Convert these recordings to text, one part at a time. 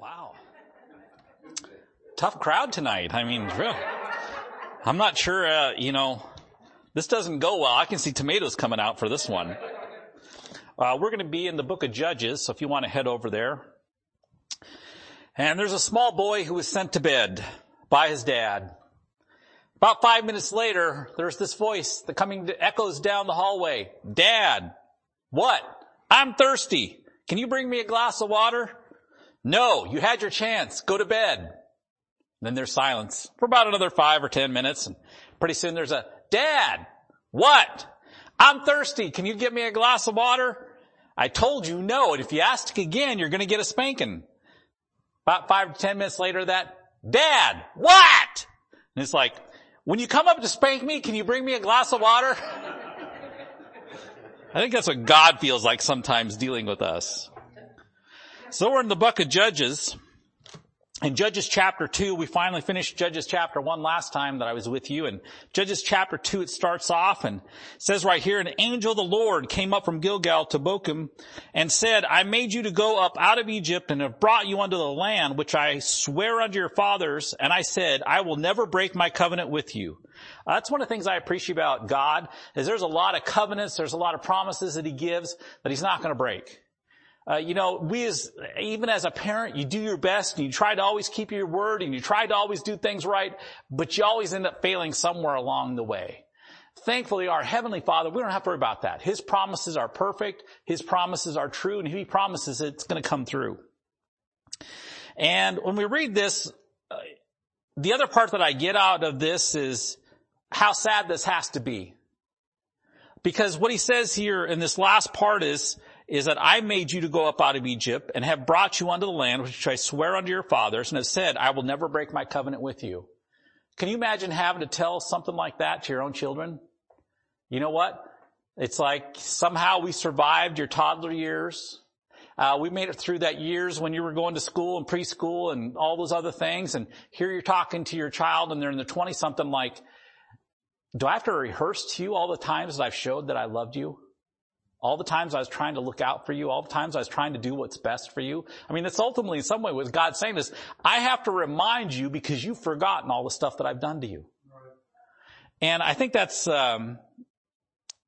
Wow. Tough crowd tonight. I mean, really. I'm not sure, uh, you know, this doesn't go well. I can see tomatoes coming out for this one. Uh, we're going to be in the book of Judges, so if you want to head over there. And there's a small boy who was sent to bed by his dad. About five minutes later, there's this voice that coming echoes down the hallway. Dad, what? I'm thirsty. Can you bring me a glass of water? No, you had your chance. Go to bed. Then there's silence for about another five or ten minutes. And pretty soon there's a, Dad, what? I'm thirsty. Can you get me a glass of water? I told you no. And if you ask again, you're going to get a spanking. About five to ten minutes later that, Dad, what? And it's like, when you come up to spank me, can you bring me a glass of water? I think that's what God feels like sometimes dealing with us. So we're in the book of Judges. In Judges chapter 2, we finally finished Judges chapter 1 last time that I was with you. And Judges chapter 2, it starts off and says right here, an angel of the Lord came up from Gilgal to Bochim and said, I made you to go up out of Egypt and have brought you unto the land which I swear unto your fathers. And I said, I will never break my covenant with you. Uh, that's one of the things I appreciate about God is there's a lot of covenants, there's a lot of promises that he gives that he's not going to break. Uh, you know, we as, even as a parent, you do your best and you try to always keep your word and you try to always do things right, but you always end up failing somewhere along the way. Thankfully, our Heavenly Father, we don't have to worry about that. His promises are perfect. His promises are true. And He promises it's going to come through. And when we read this, uh, the other part that I get out of this is how sad this has to be. Because what he says here in this last part is, is that I made you to go up out of Egypt and have brought you unto the land which I swear unto your fathers and have said, I will never break my covenant with you. Can you imagine having to tell something like that to your own children? You know what? It's like somehow we survived your toddler years. Uh, we made it through that years when you were going to school and preschool and all those other things. And here you're talking to your child and they're in the 20 something like, do I have to rehearse to you all the times that I've showed that I loved you? All the times I was trying to look out for you, all the times I was trying to do what's best for you. I mean, that's ultimately in some way what God's saying is, I have to remind you because you've forgotten all the stuff that I've done to you. And I think that's, um,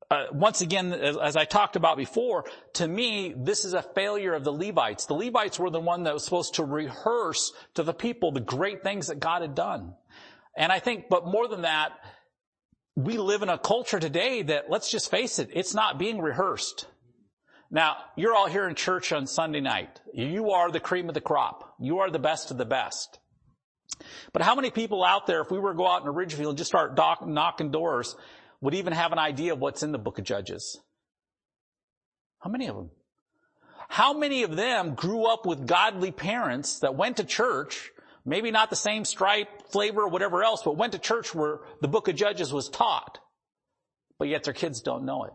uh, once again, as, as, I talked about before, to me, this is a failure of the Levites. The Levites were the one that was supposed to rehearse to the people the great things that God had done. And I think, but more than that, we live in a culture today that, let's just face it, it's not being rehearsed. Now, you're all here in church on Sunday night. You are the cream of the crop. You are the best of the best. But how many people out there, if we were to go out in a Ridgefield and just start knocking doors, would even have an idea of what's in the book of Judges? How many of them? How many of them grew up with godly parents that went to church maybe not the same stripe, flavor, or whatever else, but went to church where the book of Judges was taught. But yet their kids don't know it.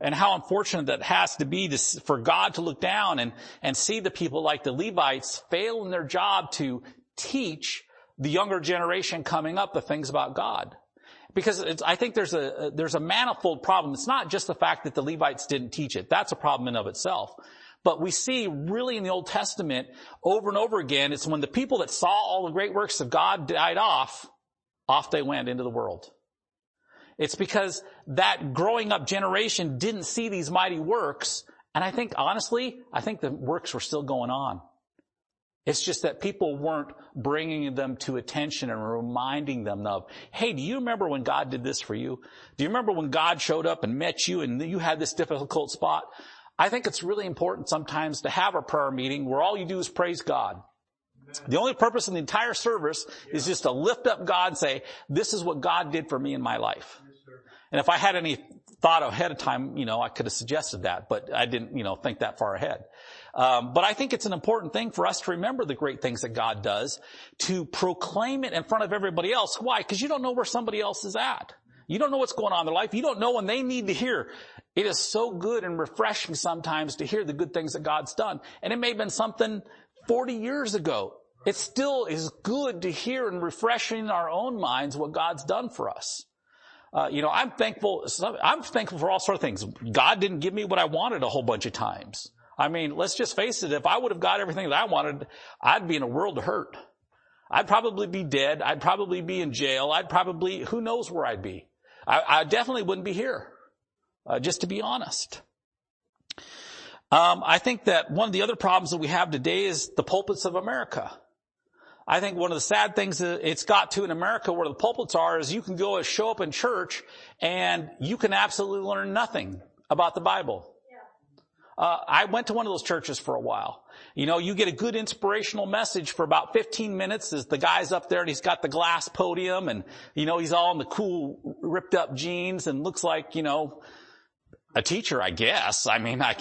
And how unfortunate that has to be to, for God to look down and, and see the people like the Levites fail in their job to teach the younger generation coming up the things about God. Because I think there's a, there's a manifold problem. It's not just the fact that the Levites didn't teach it. That's a problem in of itself. But we see really in the Old Testament over and over again, it's when the people that saw all the great works of God died off, off they went into the world. It's because that growing up generation didn't see these mighty works. And I think honestly, I think the works were still going on. It's just that people weren't bringing them to attention and reminding them of, hey, do you remember when God did this for you? Do you remember when God showed up and met you and you had this difficult spot? I think it's really important sometimes to have a prayer meeting where all you do is praise God. The only purpose in the entire service is just to lift up God and say, this is what God did for me in my life. And if I had any thought ahead of time, you know, I could have suggested that, but I didn't, you know, think that far ahead. Um, but I think it's an important thing for us to remember the great things that God does, to proclaim it in front of everybody else. Why? Because you don't know where somebody else is at. You don't know what's going on in their life. You don't know when they need to hear. It is so good and refreshing sometimes to hear the good things that God's done. And it may have been something 40 years ago. It still is good to hear and refreshing in our own minds what God's done for us. Uh, you know, I'm thankful, I'm thankful for all sorts of things. God didn't give me what I wanted a whole bunch of times. I mean, let's just face it. If I would have got everything that I wanted, I'd be in a world of hurt. I'd probably be dead. I'd probably be in jail. I'd probably, who knows where I'd be. I, I definitely wouldn't be here. Uh, just to be honest. Um, I think that one of the other problems that we have today is the pulpits of America. I think one of the sad things that it's got to in America where the pulpits are is you can go and show up in church and you can absolutely learn nothing about the Bible. Uh, I went to one of those churches for a while. You know, you get a good inspirational message for about 15 minutes as the guy's up there and he's got the glass podium and, you know, he's all in the cool ripped up jeans and looks like, you know, a teacher, I guess. I mean, I,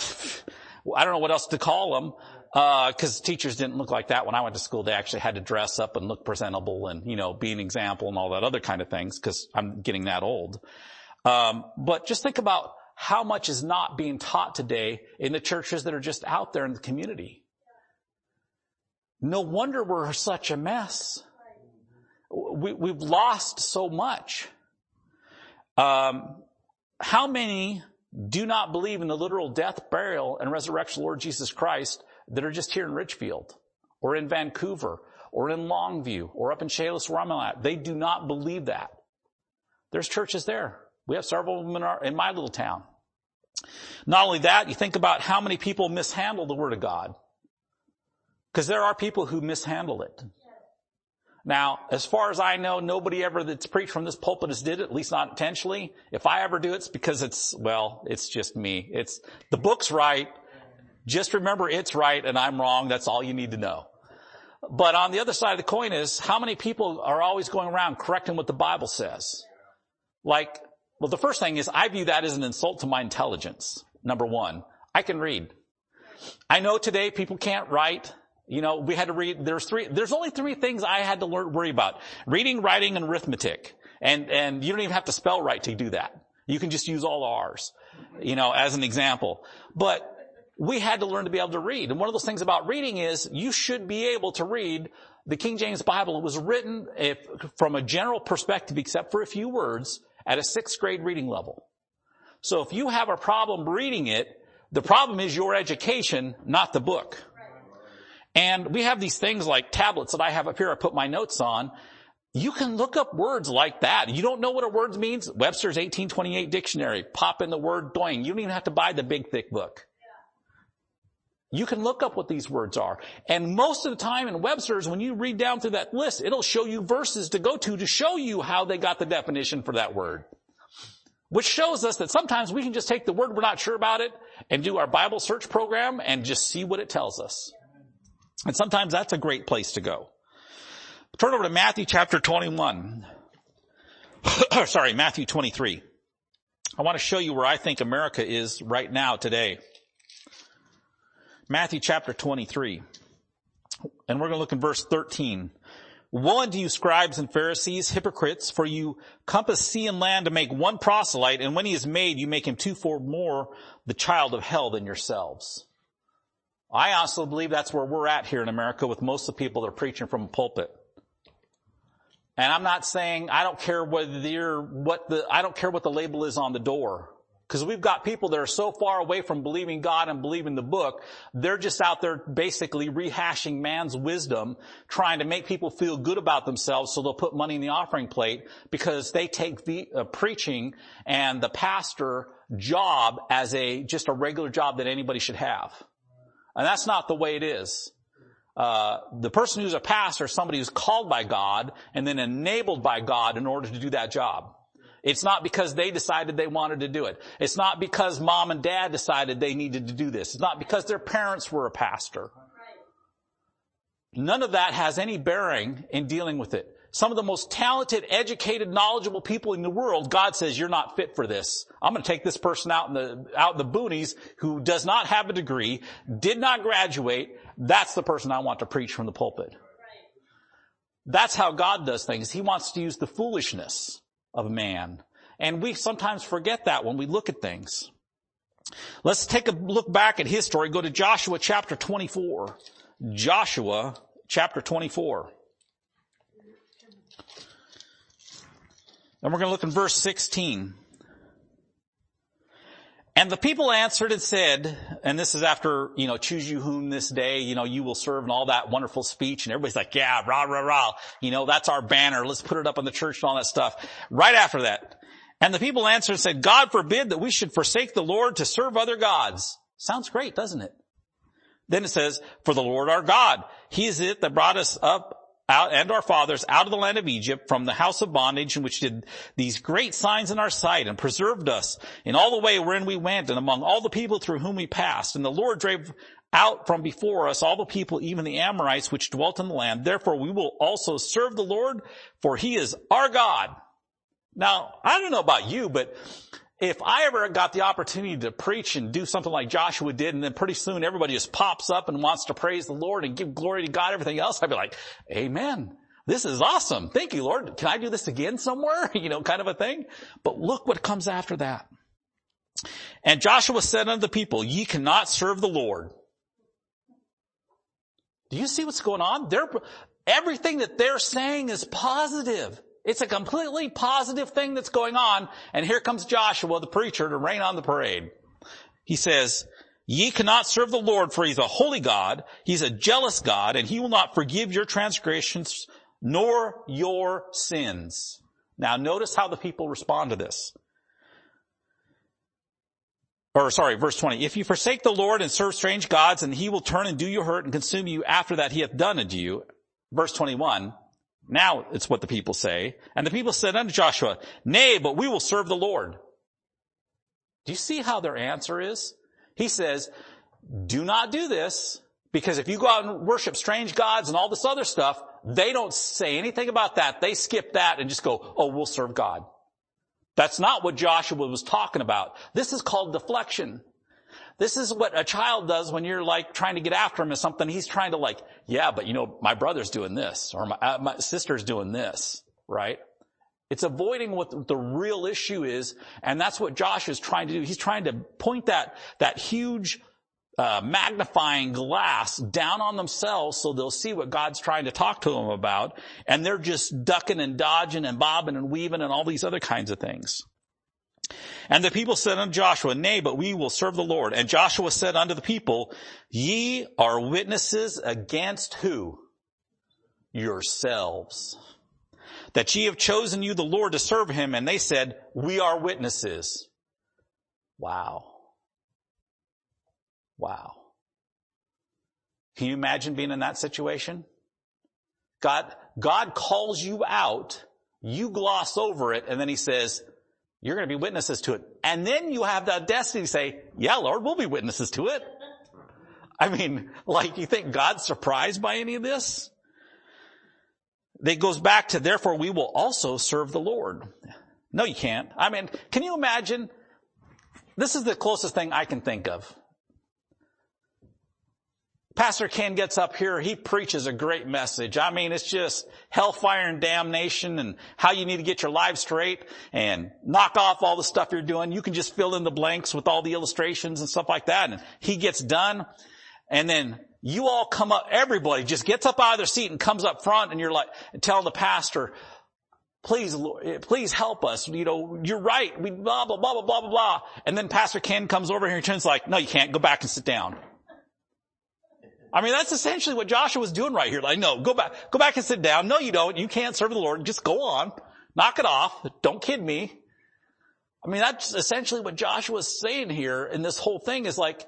I don't know what else to call him. Uh, cause teachers didn't look like that when I went to school. They actually had to dress up and look presentable and, you know, be an example and all that other kind of things cause I'm getting that old. Um, but just think about how much is not being taught today in the churches that are just out there in the community. No wonder we're such a mess. We, we've lost so much. Um, how many do not believe in the literal death, burial, and resurrection of Lord Jesus Christ that are just here in Ridgefield or in Vancouver or in Longview or up in Chehalis where I'm at. They do not believe that. There's churches there. We have several of them in, our, in my little town. Not only that, you think about how many people mishandle the Word of God. Because there are people who mishandle it. Now, as far as I know, nobody ever that's preached from this pulpit has did it, at least not intentionally. If I ever do, it, it's because it's, well, it's just me. It's, the book's right. Just remember it's right and I'm wrong. That's all you need to know. But on the other side of the coin is how many people are always going around correcting what the Bible says? Like, well, the first thing is I view that as an insult to my intelligence. Number one, I can read. I know today people can't write. You know, we had to read, there's three, there's only three things I had to learn, worry about. Reading, writing, and arithmetic. And, and you don't even have to spell right to do that. You can just use all R's, you know, as an example. But we had to learn to be able to read. And one of those things about reading is you should be able to read the King James Bible. It was written if, from a general perspective, except for a few words, at a sixth grade reading level. So if you have a problem reading it, the problem is your education, not the book. And we have these things like tablets that I have up here I put my notes on. You can look up words like that. You don't know what a word means? Webster's 1828 dictionary. Pop in the word doing. You don't even have to buy the big thick book. You can look up what these words are. And most of the time in Webster's, when you read down through that list, it'll show you verses to go to to show you how they got the definition for that word. Which shows us that sometimes we can just take the word we're not sure about it and do our Bible search program and just see what it tells us. And sometimes that's a great place to go. Turn over to Matthew chapter 21. Sorry, Matthew 23. I want to show you where I think America is right now today. Matthew chapter 23. And we're going to look in verse 13. Woe unto you scribes and Pharisees, hypocrites, for you compass sea and land to make one proselyte, and when he is made, you make him twofold more the child of hell than yourselves. I also believe that's where we're at here in America with most of the people that are preaching from a pulpit. And I'm not saying I don't care whether you're what the I don't care what the label is on the door. Because we've got people that are so far away from believing God and believing the book, they're just out there basically rehashing man's wisdom, trying to make people feel good about themselves so they'll put money in the offering plate because they take the uh, preaching and the pastor job as a, just a regular job that anybody should have. And that's not the way it is. Uh, the person who's a pastor is somebody who's called by God and then enabled by God in order to do that job. It's not because they decided they wanted to do it. It's not because mom and dad decided they needed to do this. It's not because their parents were a pastor. None of that has any bearing in dealing with it. Some of the most talented, educated, knowledgeable people in the world, God says, you're not fit for this. I'm going to take this person out in the, out in the boonies who does not have a degree, did not graduate. That's the person I want to preach from the pulpit. That's how God does things. He wants to use the foolishness of man. And we sometimes forget that when we look at things. Let's take a look back at history. Go to Joshua chapter 24. Joshua chapter 24. And we're going to look in verse 16. And the people answered and said, and this is after, you know, choose you whom this day, you know, you will serve and all that wonderful speech. And everybody's like, yeah, rah, rah, rah. You know, that's our banner. Let's put it up on the church and all that stuff. Right after that. And the people answered and said, God forbid that we should forsake the Lord to serve other gods. Sounds great, doesn't it? Then it says, for the Lord our God, He is it that brought us up out, and our fathers out of the land of Egypt from the house of bondage and which did these great signs in our sight and preserved us in all the way wherein we went and among all the people through whom we passed. And the Lord drave out from before us all the people, even the Amorites which dwelt in the land. Therefore we will also serve the Lord for he is our God. Now, I don't know about you, but if I ever got the opportunity to preach and do something like Joshua did, and then pretty soon everybody just pops up and wants to praise the Lord and give glory to God, everything else, I'd be like, amen. This is awesome. Thank you, Lord. Can I do this again somewhere? You know, kind of a thing. But look what comes after that. And Joshua said unto the people, ye cannot serve the Lord. Do you see what's going on? They're, everything that they're saying is positive. It's a completely positive thing that's going on. And here comes Joshua, the preacher, to rain on the parade. He says, ye cannot serve the Lord for he's a holy God. He's a jealous God and he will not forgive your transgressions nor your sins. Now notice how the people respond to this. Or sorry, verse 20. If you forsake the Lord and serve strange gods and he will turn and do you hurt and consume you after that he hath done unto you. Verse 21. Now it's what the people say. And the people said unto Joshua, Nay, but we will serve the Lord. Do you see how their answer is? He says, do not do this because if you go out and worship strange gods and all this other stuff, they don't say anything about that. They skip that and just go, oh, we'll serve God. That's not what Joshua was talking about. This is called deflection. This is what a child does when you're like trying to get after him or something. He's trying to like, yeah, but you know, my brother's doing this or my, uh, my sister's doing this, right? It's avoiding what the real issue is. And that's what Josh is trying to do. He's trying to point that, that huge, uh, magnifying glass down on themselves so they'll see what God's trying to talk to them about. And they're just ducking and dodging and bobbing and weaving and all these other kinds of things. And the people said unto Joshua, Nay, but we will serve the Lord. And Joshua said unto the people, Ye are witnesses against who? Yourselves. That ye have chosen you the Lord to serve him. And they said, We are witnesses. Wow. Wow. Can you imagine being in that situation? God, God calls you out, you gloss over it, and then he says, you're going to be witnesses to it. And then you have the audacity to say, yeah, Lord, we'll be witnesses to it. I mean, like you think God's surprised by any of this? It goes back to, therefore we will also serve the Lord. No, you can't. I mean, can you imagine? This is the closest thing I can think of. Pastor Ken gets up here, he preaches a great message. I mean, it's just hellfire and damnation and how you need to get your life straight and knock off all the stuff you're doing. You can just fill in the blanks with all the illustrations and stuff like that. And he gets done. And then you all come up, everybody just gets up out of their seat and comes up front and you're like, telling the pastor, please, Lord, please help us. You know, you're right. We blah, blah, blah, blah, blah, blah. And then Pastor Ken comes over here and turns like, no, you can't. Go back and sit down. I mean, that's essentially what Joshua was doing right here. Like, no, go back, go back and sit down. No, you don't. You can't serve the Lord. Just go on. Knock it off. Don't kid me. I mean, that's essentially what Joshua is saying here in this whole thing is like,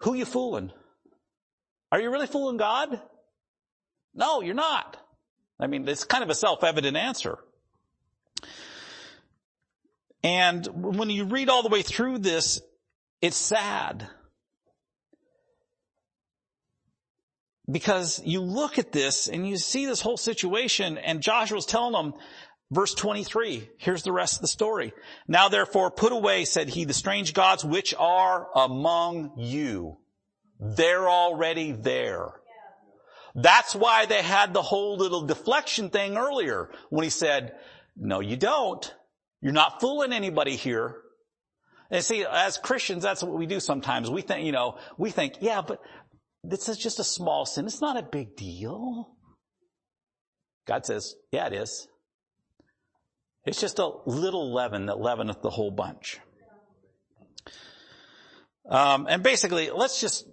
who you fooling? Are you really fooling God? No, you're not. I mean, it's kind of a self-evident answer. And when you read all the way through this, it's sad. Because you look at this and you see this whole situation and Joshua's telling them, verse 23, here's the rest of the story. Now therefore put away, said he, the strange gods which are among you. They're already there. That's why they had the whole little deflection thing earlier when he said, no you don't. You're not fooling anybody here. And see, as Christians, that's what we do sometimes. We think, you know, we think, yeah, but this is just a small sin. It's not a big deal. God says, yeah, it is. It's just a little leaven that leaveneth the whole bunch. Um, and basically, let's just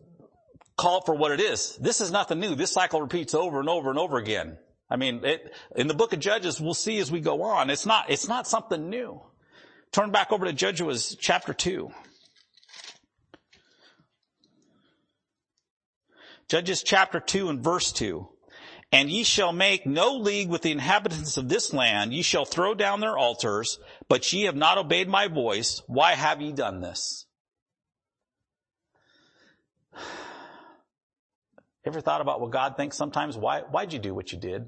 call it for what it is. This is nothing new. This cycle repeats over and over and over again. I mean, it, in the book of Judges, we'll see as we go on. It's not, it's not something new. Turn back over to Judges chapter 2. Judges chapter 2 and verse 2. And ye shall make no league with the inhabitants of this land. Ye shall throw down their altars, but ye have not obeyed my voice. Why have ye done this? Ever thought about what God thinks sometimes? Why, why'd you do what you did?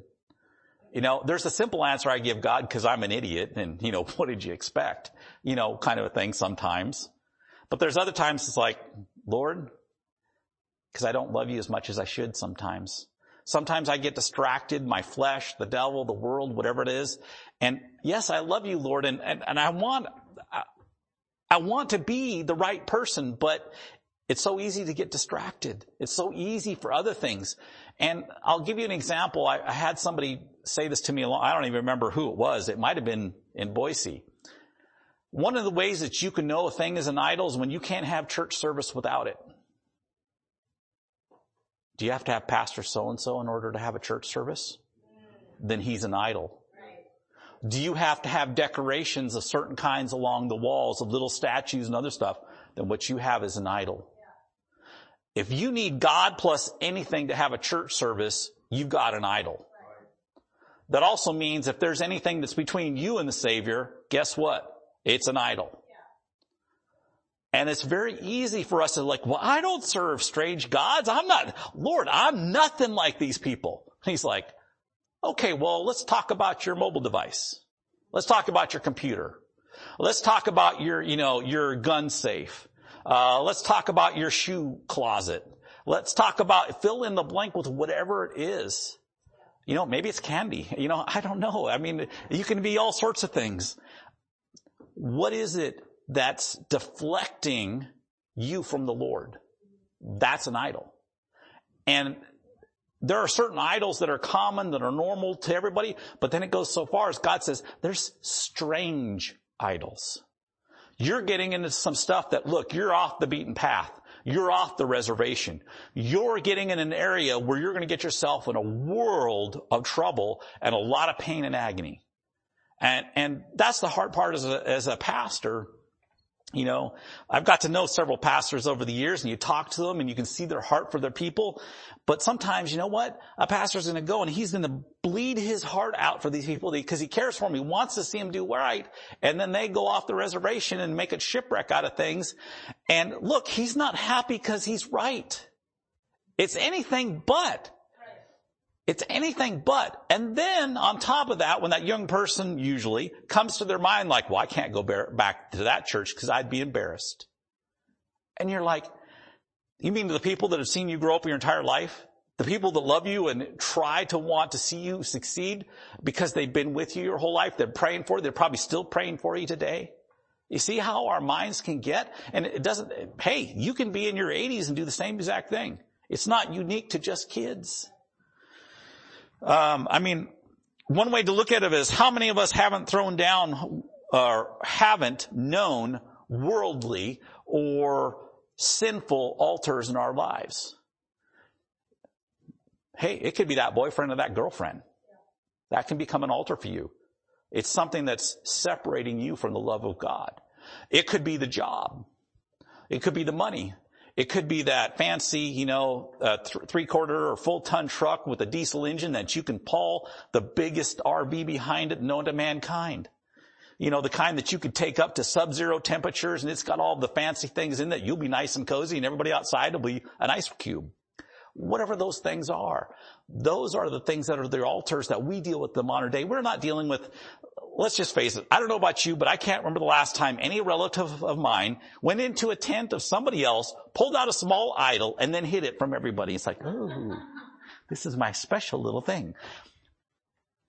You know, there's a simple answer I give God because I'm an idiot and, you know, what did you expect? You know, kind of a thing sometimes. But there's other times it's like, Lord, because I don't love you as much as I should sometimes. Sometimes I get distracted, my flesh, the devil, the world, whatever it is. And yes, I love you, Lord, and, and, and I want, I, I want to be the right person, but it's so easy to get distracted. It's so easy for other things. And I'll give you an example. I, I had somebody say this to me. Long, I don't even remember who it was. It might have been in Boise. One of the ways that you can know a thing is an idol is when you can't have church service without it. Do you have to have pastor so and so in order to have a church service? Then he's an idol. Do you have to have decorations of certain kinds along the walls of little statues and other stuff? Then what you have is an idol. If you need God plus anything to have a church service, you've got an idol. That also means if there's anything that's between you and the Savior, guess what? It's an idol. And it's very easy for us to like, well, I don't serve strange gods. I'm not, Lord, I'm nothing like these people. He's like, okay, well, let's talk about your mobile device. Let's talk about your computer. Let's talk about your, you know, your gun safe. Uh, let's talk about your shoe closet. Let's talk about fill in the blank with whatever it is. You know, maybe it's candy. You know, I don't know. I mean, you can be all sorts of things. What is it that's deflecting you from the Lord? That's an idol. And there are certain idols that are common, that are normal to everybody, but then it goes so far as God says, there's strange idols. You're getting into some stuff that, look, you're off the beaten path. You're off the reservation. You're getting in an area where you're going to get yourself in a world of trouble and a lot of pain and agony. And, and that's the hard part as a, as a pastor you know, I've got to know several pastors over the years and you talk to them and you can see their heart for their people. But sometimes, you know what? A pastor's going to go and he's going to bleed his heart out for these people because he cares for them. He wants to see them do right. And then they go off the reservation and make a shipwreck out of things. And look, he's not happy because he's right. It's anything but. It's anything but. And then on top of that, when that young person usually comes to their mind like, well, I can't go back to that church because I'd be embarrassed. And you're like, you mean to the people that have seen you grow up your entire life? The people that love you and try to want to see you succeed because they've been with you your whole life. They're praying for you. They're probably still praying for you today. You see how our minds can get? And it doesn't, hey, you can be in your 80s and do the same exact thing. It's not unique to just kids. Um, I mean, one way to look at it is how many of us haven't thrown down or haven't known worldly or sinful altars in our lives? Hey, it could be that boyfriend or that girlfriend. That can become an altar for you. It's something that's separating you from the love of God. It could be the job. It could be the money. It could be that fancy, you know, uh, th- three quarter or full ton truck with a diesel engine that you can pull the biggest RV behind it known to mankind. You know, the kind that you could take up to sub-zero temperatures and it's got all the fancy things in it. You'll be nice and cozy and everybody outside will be an ice cube. Whatever those things are. Those are the things that are the altars that we deal with the modern day. We're not dealing with let's just face it. I don't know about you, but I can't remember the last time any relative of mine went into a tent of somebody else, pulled out a small idol, and then hid it from everybody. It's like, oh, this is my special little thing.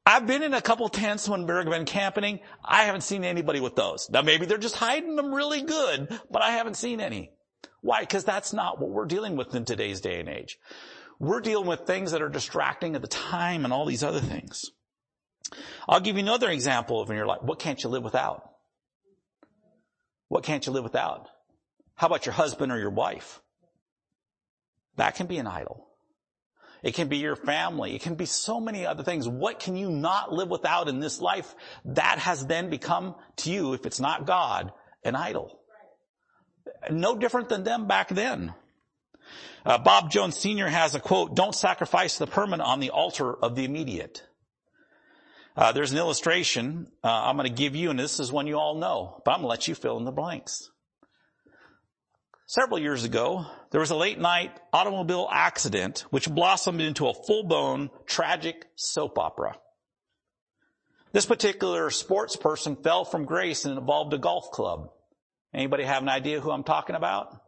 I've been in a couple tents when we've been camping. I haven't seen anybody with those. Now maybe they're just hiding them really good, but I haven't seen any. Why? Because that's not what we're dealing with in today's day and age. We're dealing with things that are distracting at the time and all these other things. I'll give you another example of in your life. What can't you live without? What can't you live without? How about your husband or your wife? That can be an idol. It can be your family. It can be so many other things. What can you not live without in this life? That has then become to you, if it's not God, an idol. No different than them back then. Uh, Bob Jones Sr. has a quote, don't sacrifice the permanent on the altar of the immediate. Uh, there's an illustration uh, I'm going to give you, and this is one you all know, but I'm going to let you fill in the blanks. Several years ago, there was a late night automobile accident which blossomed into a full-blown tragic soap opera. This particular sports person fell from grace and involved a golf club. Anybody have an idea who I'm talking about?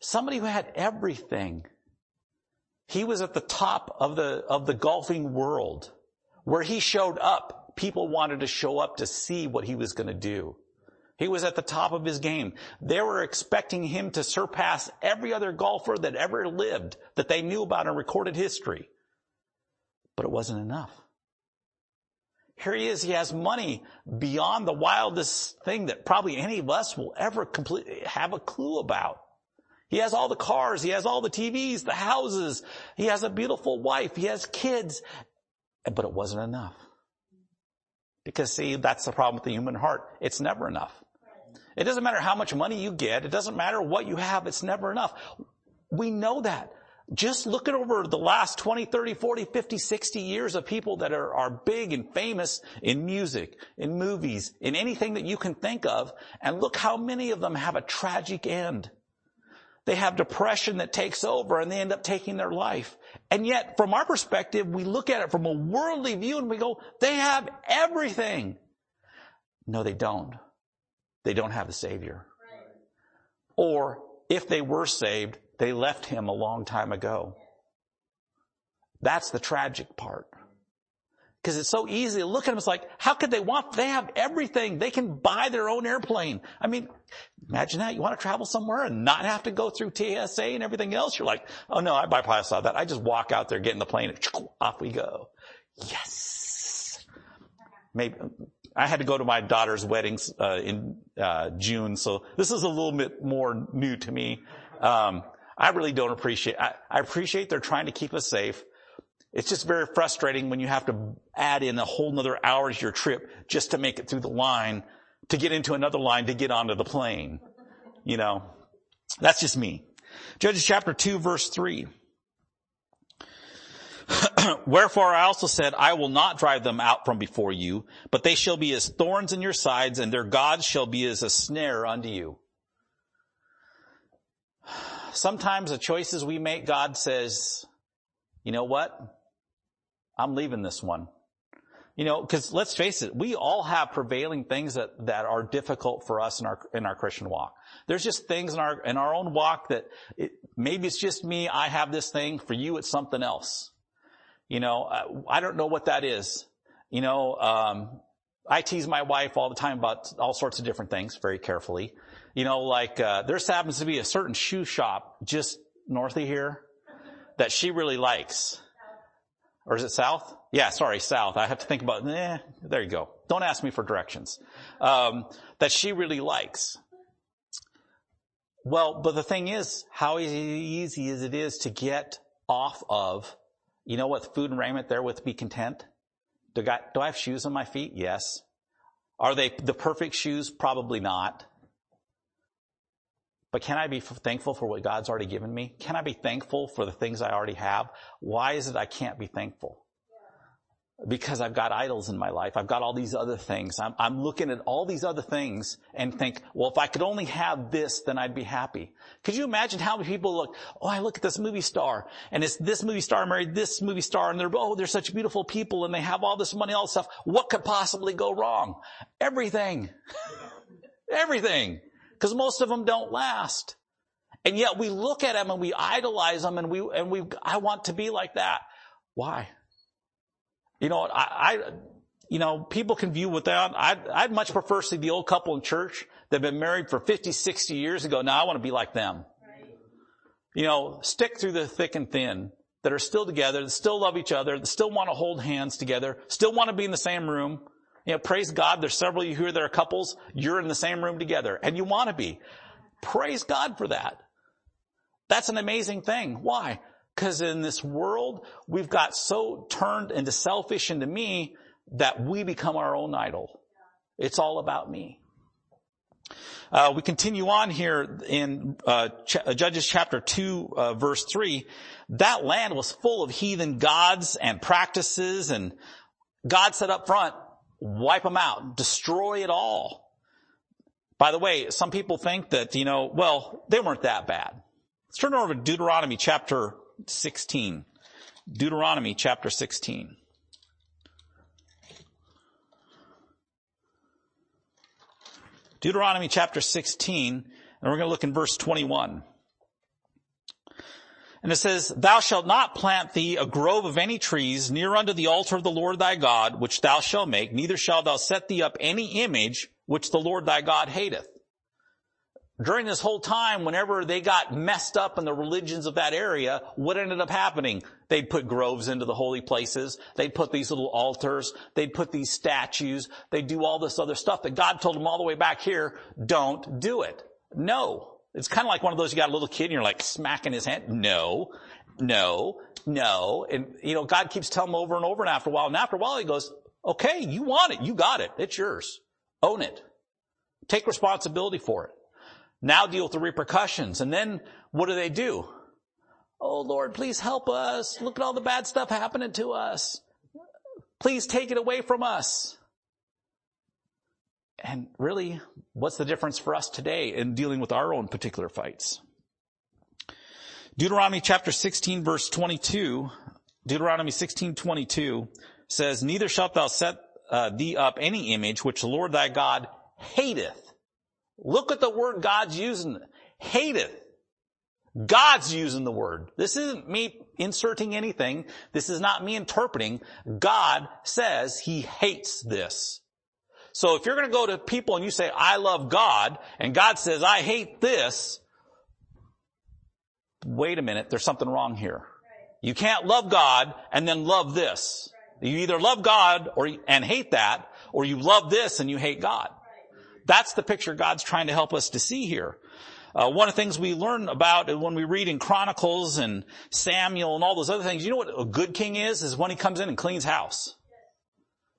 Somebody who had everything. He was at the top of the, of the golfing world. Where he showed up, people wanted to show up to see what he was going to do. He was at the top of his game. They were expecting him to surpass every other golfer that ever lived that they knew about in recorded history. But it wasn't enough. Here he is. He has money beyond the wildest thing that probably any of us will ever completely have a clue about. He has all the cars. He has all the TVs, the houses. He has a beautiful wife. He has kids. But it wasn't enough. Because see, that's the problem with the human heart. It's never enough. It doesn't matter how much money you get. It doesn't matter what you have. It's never enough. We know that. Just look at over the last 20, 30, 40, 50, 60 years of people that are, are big and famous in music, in movies, in anything that you can think of, and look how many of them have a tragic end. They have depression that takes over and they end up taking their life. And yet, from our perspective, we look at it from a worldly view and we go, they have everything. No, they don't they don't have the Savior. Or if they were saved, they left Him a long time ago. That's the tragic part. Because it's so easy to look at them. It's like, how could they want, they have everything. They can buy their own airplane. I mean, imagine that. You want to travel somewhere and not have to go through TSA and everything else. You're like, oh no, I bypass all that. I just walk out there, get in the plane, and off we go. Yes. Maybe, I had to go to my daughter's wedding uh, in uh, June, so this is a little bit more new to me. Um, I really don't appreciate. I, I appreciate they're trying to keep us safe. It's just very frustrating when you have to add in a whole nother hour to your trip just to make it through the line, to get into another line to get onto the plane. You know, that's just me. Judges chapter two, verse three. Wherefore I also said, I will not drive them out from before you, but they shall be as thorns in your sides, and their gods shall be as a snare unto you. Sometimes the choices we make, God says, you know what? I'm leaving this one. You know, cause let's face it, we all have prevailing things that, that are difficult for us in our, in our Christian walk. There's just things in our, in our own walk that it, maybe it's just me, I have this thing, for you it's something else. You know, uh, I don't know what that is. You know, um, I tease my wife all the time about all sorts of different things very carefully. You know, like, uh, there happens to be a certain shoe shop just north of here that she really likes. Or is it south? Yeah, sorry, south. I have to think about, eh, there you go. Don't ask me for directions. Um, that she really likes. Well, but the thing is, how easy is it is to get off of you know what? Food and raiment therewith be content. Do I, do I have shoes on my feet? Yes. Are they the perfect shoes? Probably not. But can I be thankful for what God's already given me? Can I be thankful for the things I already have? Why is it I can't be thankful? because I've got idols in my life. I've got all these other things. I'm, I'm, looking at all these other things and think, well, if I could only have this, then I'd be happy. Could you imagine how many people look, oh, I look at this movie star and it's this movie star married this movie star and they're, oh, they're such beautiful people and they have all this money, all this stuff. What could possibly go wrong? Everything. Everything. Cause most of them don't last. And yet we look at them and we idolize them and we, and we, I want to be like that. Why? You know, I, I you know, people can view with that. I'd, I'd much prefer to see the old couple in church that have been married for 50, 60 years ago. Now I want to be like them. Right. You know, stick through the thick and thin that are still together, that still love each other, that still want to hold hands together, still want to be in the same room, You know, praise God, there's several of you here that are couples, you're in the same room together, and you want to be. Praise God for that. That's an amazing thing. Why? Because in this world, we've got so turned into selfish into me that we become our own idol. It's all about me. Uh, we continue on here in uh, Ch- uh, Judges chapter 2, uh, verse 3. That land was full of heathen gods and practices and God said up front, wipe them out, destroy it all. By the way, some people think that, you know, well, they weren't that bad. Let's turn over to Deuteronomy chapter 16. Deuteronomy chapter 16. Deuteronomy chapter 16, and we're going to look in verse 21. And it says, Thou shalt not plant thee a grove of any trees near unto the altar of the Lord thy God, which thou shalt make, neither shalt thou set thee up any image which the Lord thy God hateth. During this whole time, whenever they got messed up in the religions of that area, what ended up happening? They'd put groves into the holy places. They'd put these little altars. They'd put these statues. They'd do all this other stuff that God told them all the way back here, don't do it. No. It's kind of like one of those you got a little kid and you're like smacking his hand. No, no, no. And you know, God keeps telling him over and over and after a while. And after a while he goes, okay, you want it. You got it. It's yours. Own it. Take responsibility for it. Now deal with the repercussions. And then what do they do? Oh Lord, please help us. Look at all the bad stuff happening to us. Please take it away from us. And really, what's the difference for us today in dealing with our own particular fights? Deuteronomy chapter 16 verse 22, Deuteronomy 16, 22 says, Neither shalt thou set uh, thee up any image which the Lord thy God hateth. Look at the word God's using. Hateth. God's using the word. This isn't me inserting anything. This is not me interpreting. God says he hates this. So if you're going to go to people and you say, I love God, and God says, I hate this, wait a minute, there's something wrong here. You can't love God and then love this. You either love God or, and hate that, or you love this and you hate God. That's the picture God's trying to help us to see here. Uh, one of the things we learn about when we read in Chronicles and Samuel and all those other things, you know what a good king is? Is when he comes in and cleans house.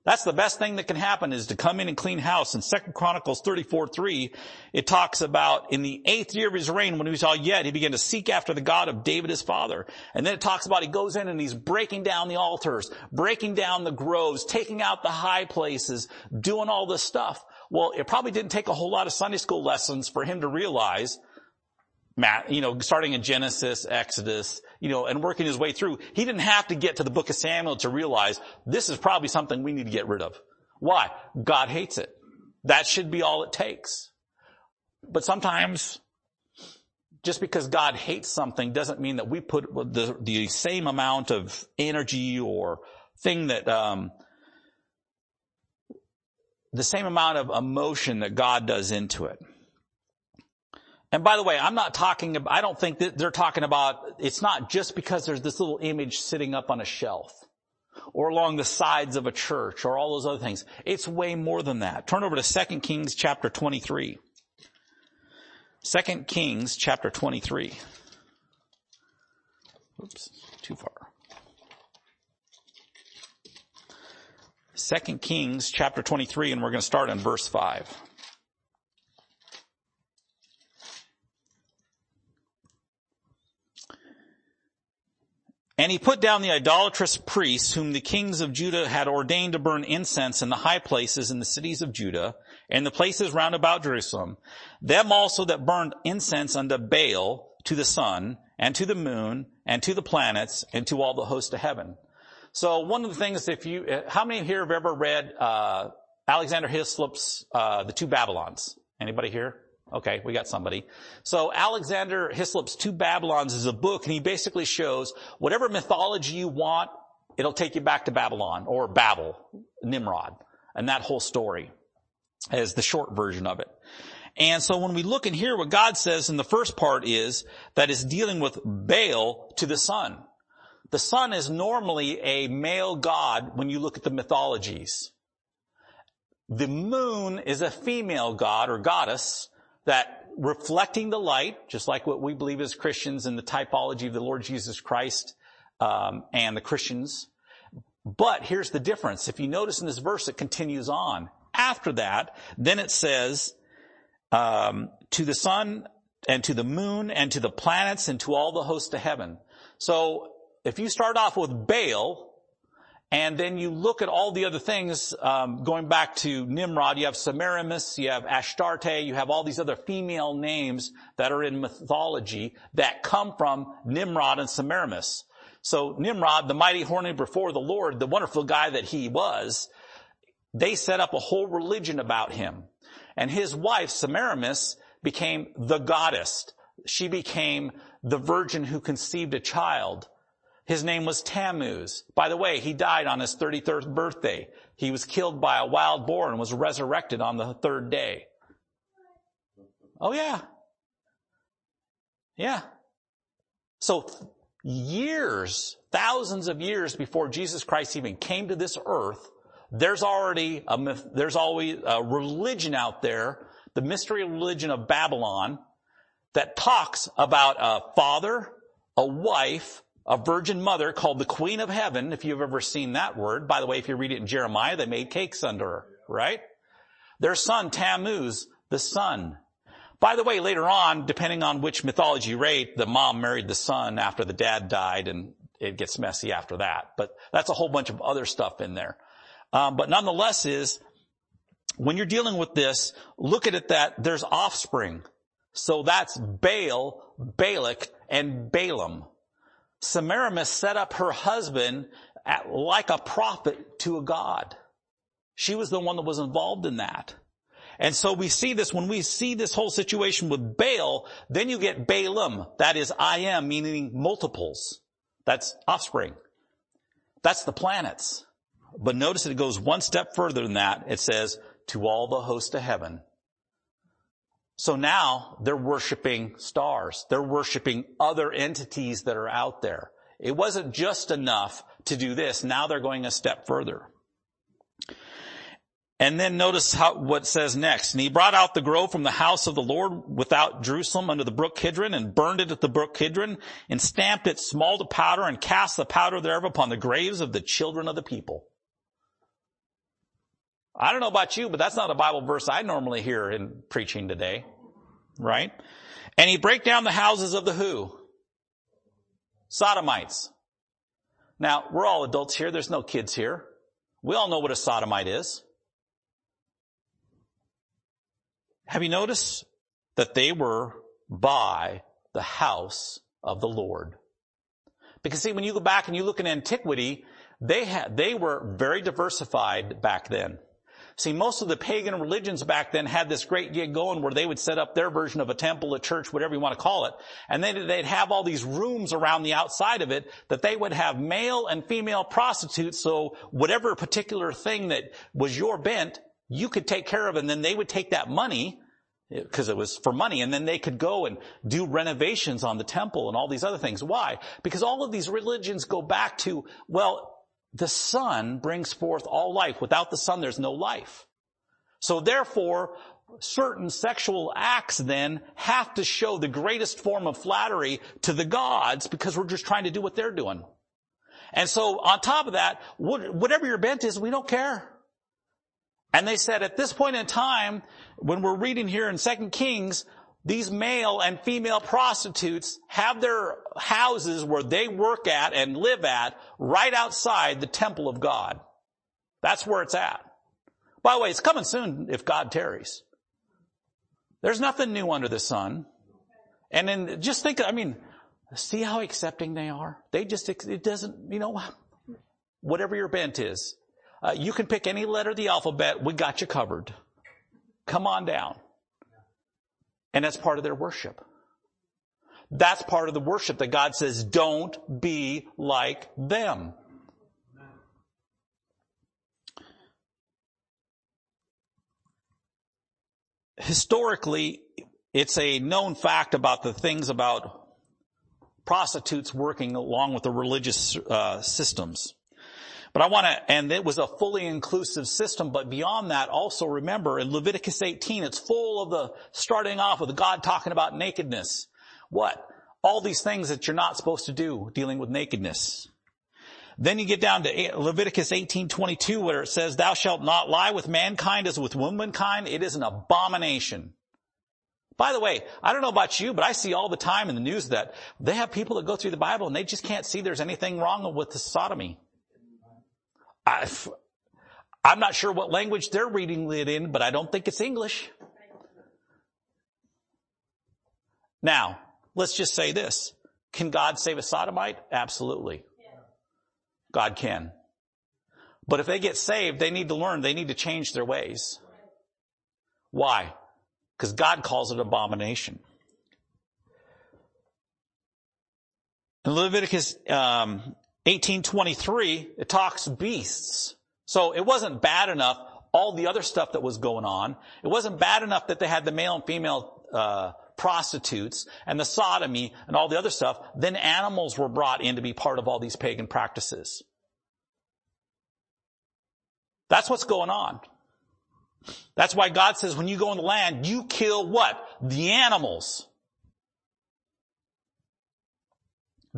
That's the best thing that can happen is to come in and clean house. In 2 Chronicles 34, 3, it talks about in the eighth year of his reign, when he was all yet, he began to seek after the God of David his father. And then it talks about he goes in and he's breaking down the altars, breaking down the groves, taking out the high places, doing all this stuff. Well, it probably didn't take a whole lot of Sunday school lessons for him to realize Matt, you know, starting in Genesis, Exodus, you know, and working his way through, he didn't have to get to the book of Samuel to realize this is probably something we need to get rid of. Why? God hates it. That should be all it takes. But sometimes, just because God hates something doesn't mean that we put the, the same amount of energy or thing that, um, the same amount of emotion that God does into it. And by the way, I'm not talking I don't think that they're talking about, it's not just because there's this little image sitting up on a shelf or along the sides of a church or all those other things. It's way more than that. Turn over to 2 Kings chapter 23. 2 Kings chapter 23. Oops, too far. 2 Kings chapter 23 and we're going to start in verse 5. And he put down the idolatrous priests whom the kings of Judah had ordained to burn incense in the high places in the cities of Judah and the places round about Jerusalem. Them also that burned incense unto Baal to the sun and to the moon and to the planets and to all the host of heaven. So one of the things, if you, how many here have ever read, uh, Alexander Hislop's, uh, The Two Babylons? Anybody here? Okay, we got somebody. So Alexander Hislop's Two Babylons is a book and he basically shows whatever mythology you want, it'll take you back to Babylon or Babel, Nimrod, and that whole story as the short version of it. And so when we look in here, what God says in the first part is that it's dealing with Baal to the sun. The sun is normally a male god when you look at the mythologies. The moon is a female god or goddess that reflecting the light, just like what we believe as Christians in the typology of the Lord Jesus Christ um, and the Christians. But here's the difference. If you notice in this verse, it continues on. After that, then it says, um, to the sun and to the moon and to the planets and to all the hosts of heaven. So if you start off with Baal, and then you look at all the other things, um, going back to Nimrod, you have Semiramis, you have Ashtarte, you have all these other female names that are in mythology that come from Nimrod and Semiramis. So Nimrod, the mighty horny before the Lord, the wonderful guy that he was, they set up a whole religion about him. And his wife, Semiramis, became the goddess. She became the virgin who conceived a child. His name was Tammuz. By the way, he died on his 33rd birthday. He was killed by a wild boar and was resurrected on the third day. Oh yeah. Yeah. So years, thousands of years before Jesus Christ even came to this earth, there's already a, there's always a religion out there, the mystery religion of Babylon, that talks about a father, a wife, a virgin mother called the Queen of Heaven, if you've ever seen that word. By the way, if you read it in Jeremiah, they made cakes under her, right? Their son, Tammuz, the son. By the way, later on, depending on which mythology you rate, the mom married the son after the dad died and it gets messy after that. But that's a whole bunch of other stuff in there. Um, but nonetheless is, when you're dealing with this, look at it that there's offspring. So that's Baal, Balak, and Balaam. Semiramis set up her husband at, like a prophet to a god. She was the one that was involved in that. And so we see this, when we see this whole situation with Baal, then you get Baalim. That is I am, meaning multiples. That's offspring. That's the planets. But notice that it goes one step further than that. It says, to all the host of heaven. So now they're worshiping stars. They're worshiping other entities that are out there. It wasn't just enough to do this. Now they're going a step further. And then notice how, what says next. And he brought out the grove from the house of the Lord without Jerusalem under the brook Kidron and burned it at the brook Kidron and stamped it small to powder and cast the powder thereof upon the graves of the children of the people. I don't know about you, but that's not a Bible verse I normally hear in preaching today. Right? And he break down the houses of the who? Sodomites. Now, we're all adults here. There's no kids here. We all know what a sodomite is. Have you noticed that they were by the house of the Lord? Because see, when you go back and you look in antiquity, they had, they were very diversified back then. See, most of the pagan religions back then had this great gig going where they would set up their version of a temple, a church, whatever you want to call it. And then they'd have all these rooms around the outside of it that they would have male and female prostitutes. So whatever particular thing that was your bent, you could take care of. And then they would take that money because it was for money and then they could go and do renovations on the temple and all these other things. Why? Because all of these religions go back to, well, the sun brings forth all life. Without the sun, there's no life. So therefore, certain sexual acts then have to show the greatest form of flattery to the gods because we're just trying to do what they're doing. And so on top of that, whatever your bent is, we don't care. And they said at this point in time, when we're reading here in Second Kings, these male and female prostitutes have their houses where they work at and live at right outside the temple of God. That's where it's at. By the way, it's coming soon if God tarries. There's nothing new under the sun. And then just think, I mean, see how accepting they are? They just, it doesn't, you know, whatever your bent is. Uh, you can pick any letter of the alphabet. We got you covered. Come on down. And that's part of their worship. That's part of the worship that God says, don't be like them. Historically, it's a known fact about the things about prostitutes working along with the religious uh, systems. But I want to, and it was a fully inclusive system, but beyond that, also remember in Leviticus 18, it's full of the, starting off with God talking about nakedness. What? All these things that you're not supposed to do dealing with nakedness. Then you get down to Leviticus 18:22 where it says, "Thou shalt not lie with mankind as with womankind; it is an abomination." By the way, I don't know about you, but I see all the time in the news that they have people that go through the Bible and they just can't see there's anything wrong with the sodomy. I I'm not sure what language they're reading it in, but I don't think it's English. Now, let's just say this. Can God save a sodomite? Absolutely. God can. But if they get saved, they need to learn, they need to change their ways. Why? Because God calls it abomination. In Leviticus um, 18:23, it talks beasts. So it wasn't bad enough all the other stuff that was going on. It wasn't bad enough that they had the male and female uh, prostitutes and the sodomy and all the other stuff. Then animals were brought in to be part of all these pagan practices. That's what's going on. That's why God says when you go in the land, you kill what? The animals.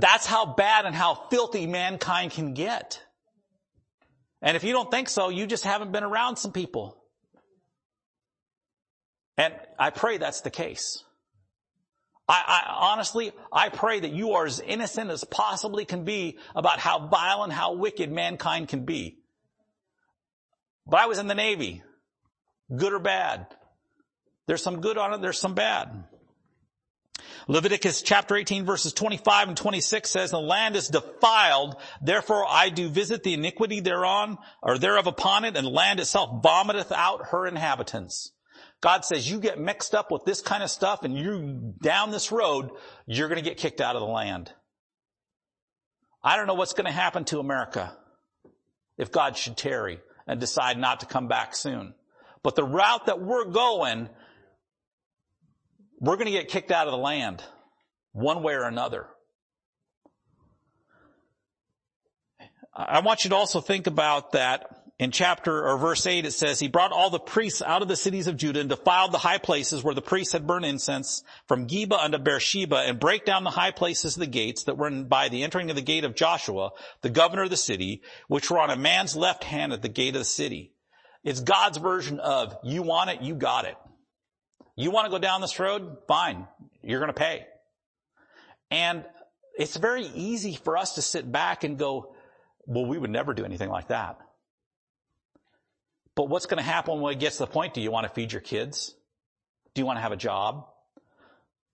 That's how bad and how filthy mankind can get. And if you don't think so, you just haven't been around some people. And I pray that's the case. I, I, honestly, I pray that you are as innocent as possibly can be about how vile and how wicked mankind can be. But I was in the Navy. Good or bad. There's some good on it, there's some bad. Leviticus chapter 18 verses 25 and 26 says, the land is defiled, therefore I do visit the iniquity thereon, or thereof upon it, and the land itself vomiteth out her inhabitants. God says you get mixed up with this kind of stuff and you down this road, you're going to get kicked out of the land. I don't know what's going to happen to America if God should tarry and decide not to come back soon. But the route that we're going, we're going to get kicked out of the land one way or another. I want you to also think about that in chapter or verse 8 it says, He brought all the priests out of the cities of Judah and defiled the high places where the priests had burned incense from Geba unto Beersheba and break down the high places of the gates that were by the entering of the gate of Joshua, the governor of the city, which were on a man's left hand at the gate of the city. It's God's version of, you want it, you got it. You want to go down this road? Fine. You're going to pay. And it's very easy for us to sit back and go, well, we would never do anything like that. But what's going to happen when it gets to the point? Do you want to feed your kids? Do you want to have a job?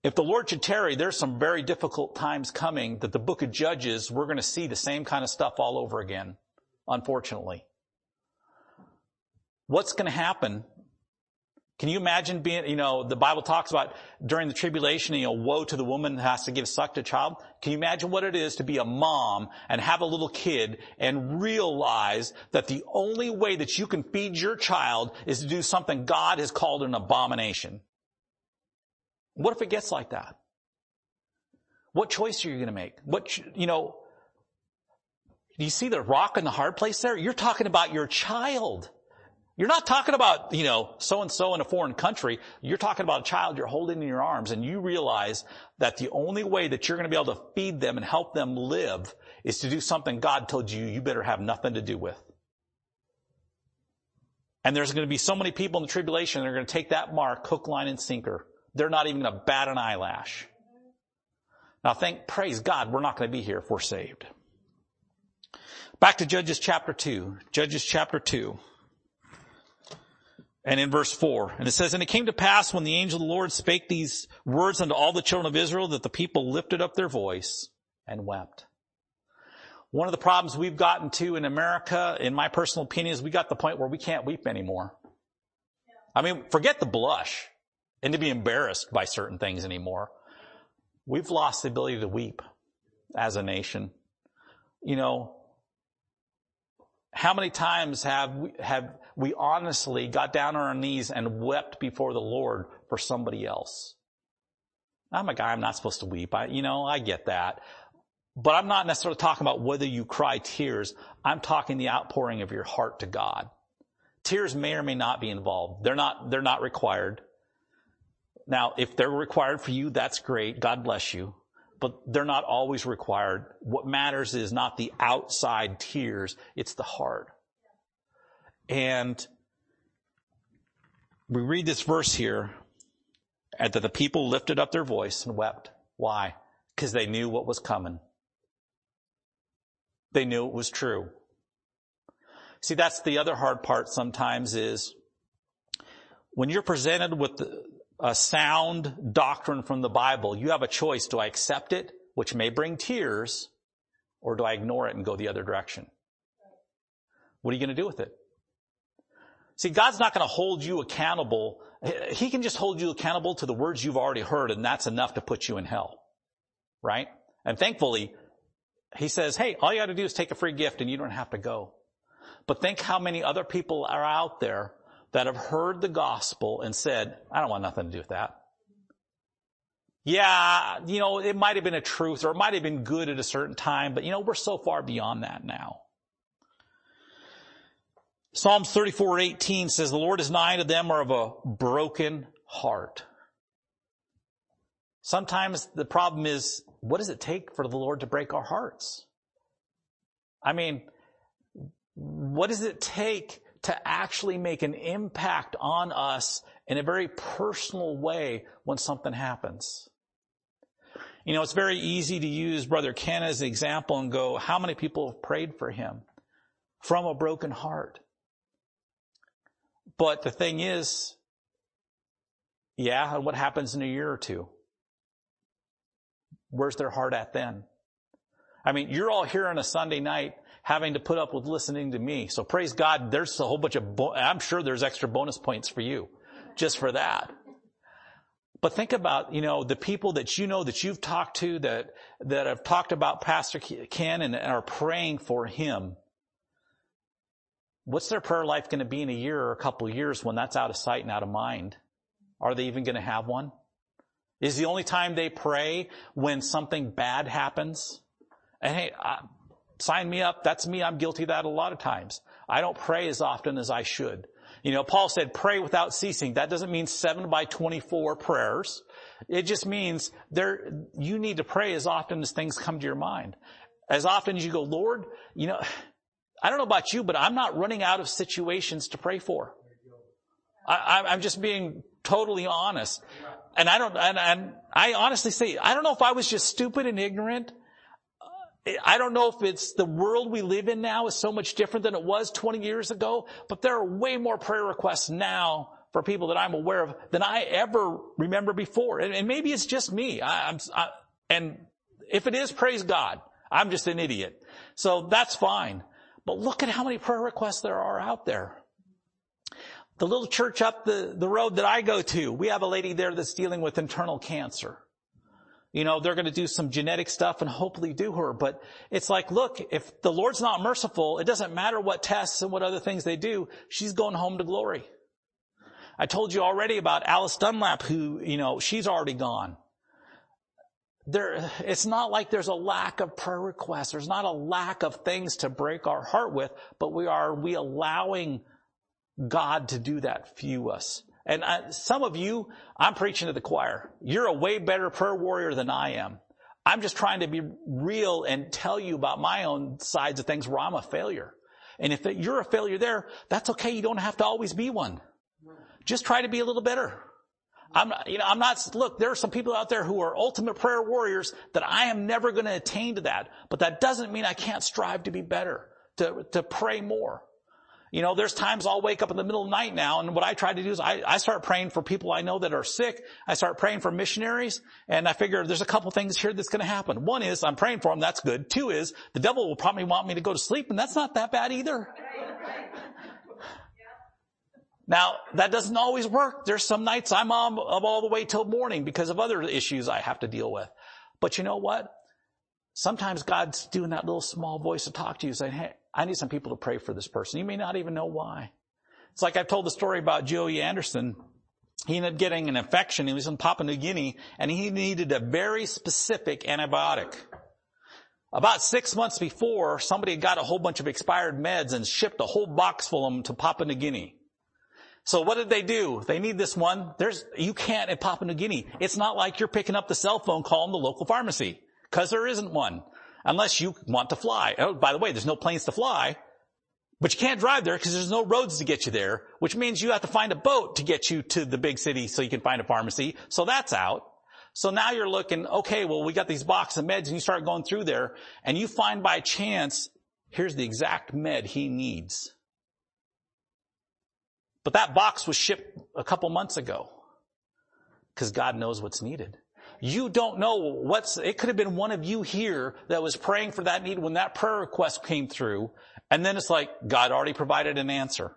If the Lord should tarry, there's some very difficult times coming that the book of Judges, we're going to see the same kind of stuff all over again, unfortunately. What's going to happen can you imagine being, you know, the Bible talks about during the tribulation, you know, woe to the woman that has to give suck to a child. Can you imagine what it is to be a mom and have a little kid and realize that the only way that you can feed your child is to do something God has called an abomination? What if it gets like that? What choice are you going to make? What, you know, do you see the rock and the hard place there? You're talking about your child. You're not talking about, you know, so and so in a foreign country. You're talking about a child you're holding in your arms and you realize that the only way that you're going to be able to feed them and help them live is to do something God told you you better have nothing to do with. And there's going to be so many people in the tribulation that are going to take that mark, hook, line, and sinker. They're not even going to bat an eyelash. Now thank, praise God, we're not going to be here if we're saved. Back to Judges chapter 2. Judges chapter 2 and in verse 4. And it says, And it came to pass when the angel of the Lord spake these words unto all the children of Israel that the people lifted up their voice and wept. One of the problems we've gotten to in America, in my personal opinion, is we got the point where we can't weep anymore. I mean, forget the blush and to be embarrassed by certain things anymore. We've lost the ability to weep as a nation. You know, how many times have we, have we honestly got down on our knees and wept before the Lord for somebody else? I'm a guy, I'm not supposed to weep. I, you know, I get that. But I'm not necessarily talking about whether you cry tears. I'm talking the outpouring of your heart to God. Tears may or may not be involved. They're not, they're not required. Now, if they're required for you, that's great. God bless you. But they're not always required. What matters is not the outside tears, it's the heart. And we read this verse here and that the people lifted up their voice and wept. Why? Because they knew what was coming. They knew it was true. See, that's the other hard part sometimes is when you're presented with a sound doctrine from the Bible, you have a choice. Do I accept it, which may bring tears, or do I ignore it and go the other direction? What are you going to do with it? See, God's not going to hold you accountable. He can just hold you accountable to the words you've already heard, and that's enough to put you in hell. Right? And thankfully, He says, hey, all you got to do is take a free gift and you don't have to go. But think how many other people are out there that have heard the gospel and said, I don't want nothing to do with that. Yeah, you know, it might have been a truth or it might have been good at a certain time, but you know, we're so far beyond that now. Psalms 34, 18 says, the Lord is nigh to them are of a broken heart. Sometimes the problem is, what does it take for the Lord to break our hearts? I mean, what does it take to actually make an impact on us in a very personal way when something happens? You know, it's very easy to use Brother Ken as an example and go, how many people have prayed for him from a broken heart? But the thing is, yeah, what happens in a year or two? Where's their heart at then? I mean, you're all here on a Sunday night having to put up with listening to me. So praise God, there's a whole bunch of, bo- I'm sure there's extra bonus points for you just for that. But think about, you know, the people that you know that you've talked to that, that have talked about Pastor Ken and, are praying for him. What's their prayer life going to be in a year or a couple of years when that's out of sight and out of mind? Are they even going to have one? Is the only time they pray when something bad happens? And hey, uh, sign me up. That's me. I'm guilty of that a lot of times. I don't pray as often as I should. You know, Paul said pray without ceasing. That doesn't mean seven by 24 prayers. It just means there, you need to pray as often as things come to your mind. As often as you go, Lord, you know, I don't know about you, but I'm not running out of situations to pray for. I, I'm just being totally honest. And I don't, and, and, I honestly say, I don't know if I was just stupid and ignorant. I don't know if it's the world we live in now is so much different than it was 20 years ago, but there are way more prayer requests now for people that I'm aware of than I ever remember before. And, and maybe it's just me. I, am and if it is, praise God. I'm just an idiot. So that's fine. But look at how many prayer requests there are out there. The little church up the, the road that I go to, we have a lady there that's dealing with internal cancer. You know, they're going to do some genetic stuff and hopefully do her. But it's like, look, if the Lord's not merciful, it doesn't matter what tests and what other things they do. She's going home to glory. I told you already about Alice Dunlap who, you know, she's already gone there, it's not like there's a lack of prayer requests. There's not a lack of things to break our heart with, but we are, we allowing God to do that few us. And I, some of you, I'm preaching to the choir. You're a way better prayer warrior than I am. I'm just trying to be real and tell you about my own sides of things where I'm a failure. And if you're a failure there, that's okay. You don't have to always be one. Just try to be a little better. I'm not, you know, I'm not, look, there are some people out there who are ultimate prayer warriors that I am never going to attain to that. But that doesn't mean I can't strive to be better, to, to pray more. You know, there's times I'll wake up in the middle of the night now, and what I try to do is I, I start praying for people I know that are sick. I start praying for missionaries, and I figure there's a couple things here that's going to happen. One is I'm praying for them, that's good. Two is the devil will probably want me to go to sleep, and that's not that bad either. Now, that doesn't always work. There's some nights I'm up all the way till morning because of other issues I have to deal with. But you know what? Sometimes God's doing that little small voice to talk to you saying, hey, I need some people to pray for this person. You may not even know why. It's like I've told the story about Joey Anderson. He ended up getting an infection. He was in Papua New Guinea and he needed a very specific antibiotic. About six months before, somebody had got a whole bunch of expired meds and shipped a whole box full of them to Papua New Guinea. So what did they do? They need this one. There's, you can't in Papua New Guinea. It's not like you're picking up the cell phone calling the local pharmacy. Cause there isn't one. Unless you want to fly. Oh, by the way, there's no planes to fly. But you can't drive there because there's no roads to get you there, which means you have to find a boat to get you to the big city so you can find a pharmacy. So that's out. So now you're looking, okay, well, we got these boxes of meds and you start going through there and you find by chance, here's the exact med he needs. But that box was shipped a couple months ago because God knows what's needed. You don't know what's, it could have been one of you here that was praying for that need when that prayer request came through. And then it's like, God already provided an answer.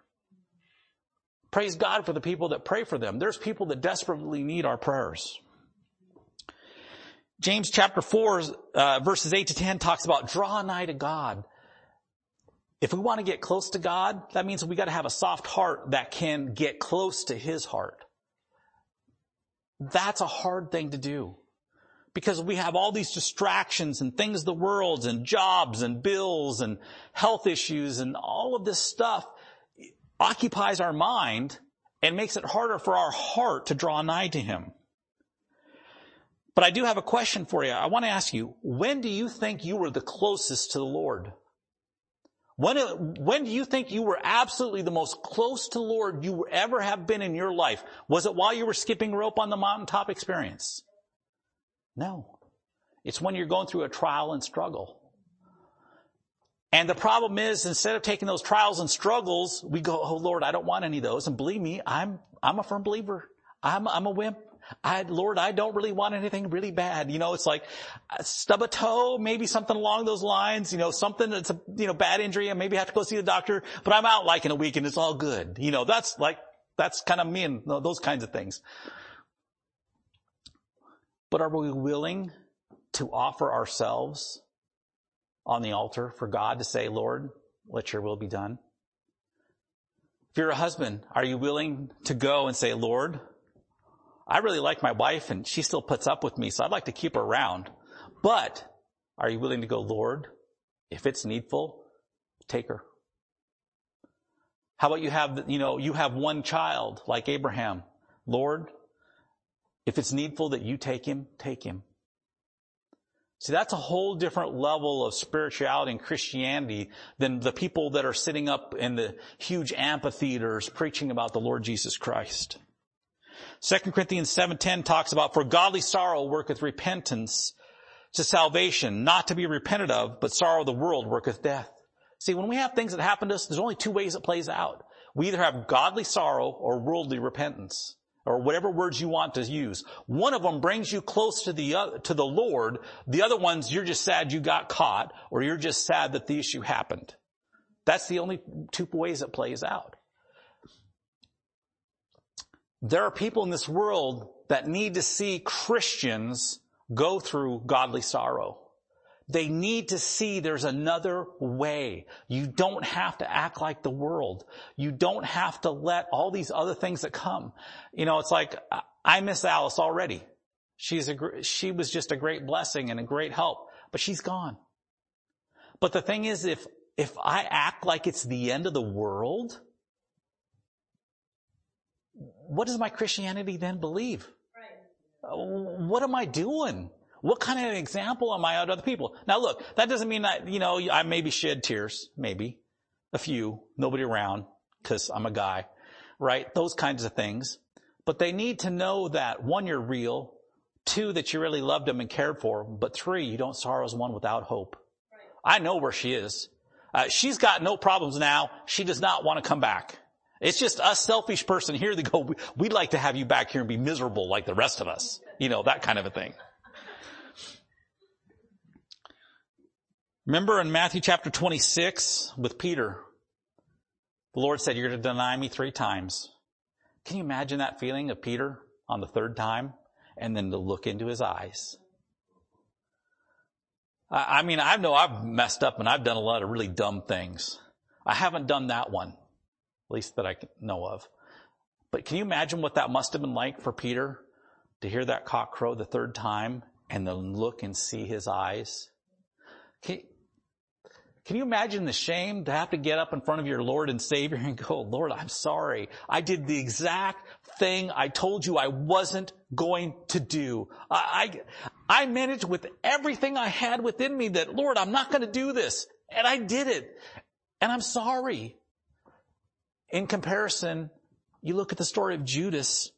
Praise God for the people that pray for them. There's people that desperately need our prayers. James chapter 4, uh, verses 8 to 10 talks about draw nigh to God. If we want to get close to God, that means we got to have a soft heart that can get close to His heart. That's a hard thing to do. Because we have all these distractions and things the world and jobs and bills and health issues and all of this stuff occupies our mind and makes it harder for our heart to draw nigh to Him. But I do have a question for you. I want to ask you, when do you think you were the closest to the Lord? When, when do you think you were absolutely the most close to Lord you ever have been in your life? Was it while you were skipping rope on the mountaintop experience? No. It's when you're going through a trial and struggle. And the problem is, instead of taking those trials and struggles, we go, oh Lord, I don't want any of those. And believe me, I'm, I'm a firm believer. I'm, I'm a wimp. I, Lord, I don't really want anything really bad. You know, it's like uh, stub a toe, maybe something along those lines, you know, something that's a, you know, bad injury and maybe have to go see the doctor, but I'm out like in a week and it's all good. You know, that's like, that's kind of me and those kinds of things. But are we willing to offer ourselves on the altar for God to say, Lord, let your will be done? If you're a husband, are you willing to go and say, Lord, I really like my wife and she still puts up with me, so I'd like to keep her around. But are you willing to go, Lord, if it's needful, take her? How about you have, you know, you have one child like Abraham. Lord, if it's needful that you take him, take him. See, that's a whole different level of spirituality and Christianity than the people that are sitting up in the huge amphitheaters preaching about the Lord Jesus Christ. 2 Corinthians 7.10 talks about, for godly sorrow worketh repentance to salvation, not to be repented of, but sorrow of the world worketh death. See, when we have things that happen to us, there's only two ways it plays out. We either have godly sorrow or worldly repentance, or whatever words you want to use. One of them brings you close to the, to the Lord. The other ones, you're just sad you got caught, or you're just sad that the issue happened. That's the only two ways it plays out. There are people in this world that need to see Christians go through godly sorrow. They need to see there's another way. You don't have to act like the world. You don't have to let all these other things that come. You know, it's like, I miss Alice already. She's a, she was just a great blessing and a great help, but she's gone. But the thing is, if, if I act like it's the end of the world, what does my Christianity then believe? Right. What am I doing? What kind of an example am I out to other people? Now look, that doesn't mean that, you know, I maybe shed tears, maybe. A few, nobody around, cause I'm a guy, right? Those kinds of things. But they need to know that one, you're real, two, that you really loved them and cared for them, but three, you don't sorrow as one without hope. Right. I know where she is. Uh, she's got no problems now. She does not want to come back. It's just us selfish person here that go, we'd like to have you back here and be miserable like the rest of us. You know, that kind of a thing. Remember in Matthew chapter 26 with Peter, the Lord said, you're going to deny me three times. Can you imagine that feeling of Peter on the third time and then to look into his eyes? I mean, I know I've messed up and I've done a lot of really dumb things. I haven't done that one at least that I know of. But can you imagine what that must have been like for Peter to hear that cock crow the third time and then look and see his eyes? Can, can you imagine the shame to have to get up in front of your Lord and Savior and go, Lord, I'm sorry. I did the exact thing I told you I wasn't going to do. I, I, I managed with everything I had within me that, Lord, I'm not going to do this. And I did it. And I'm sorry. In comparison, you look at the story of Judas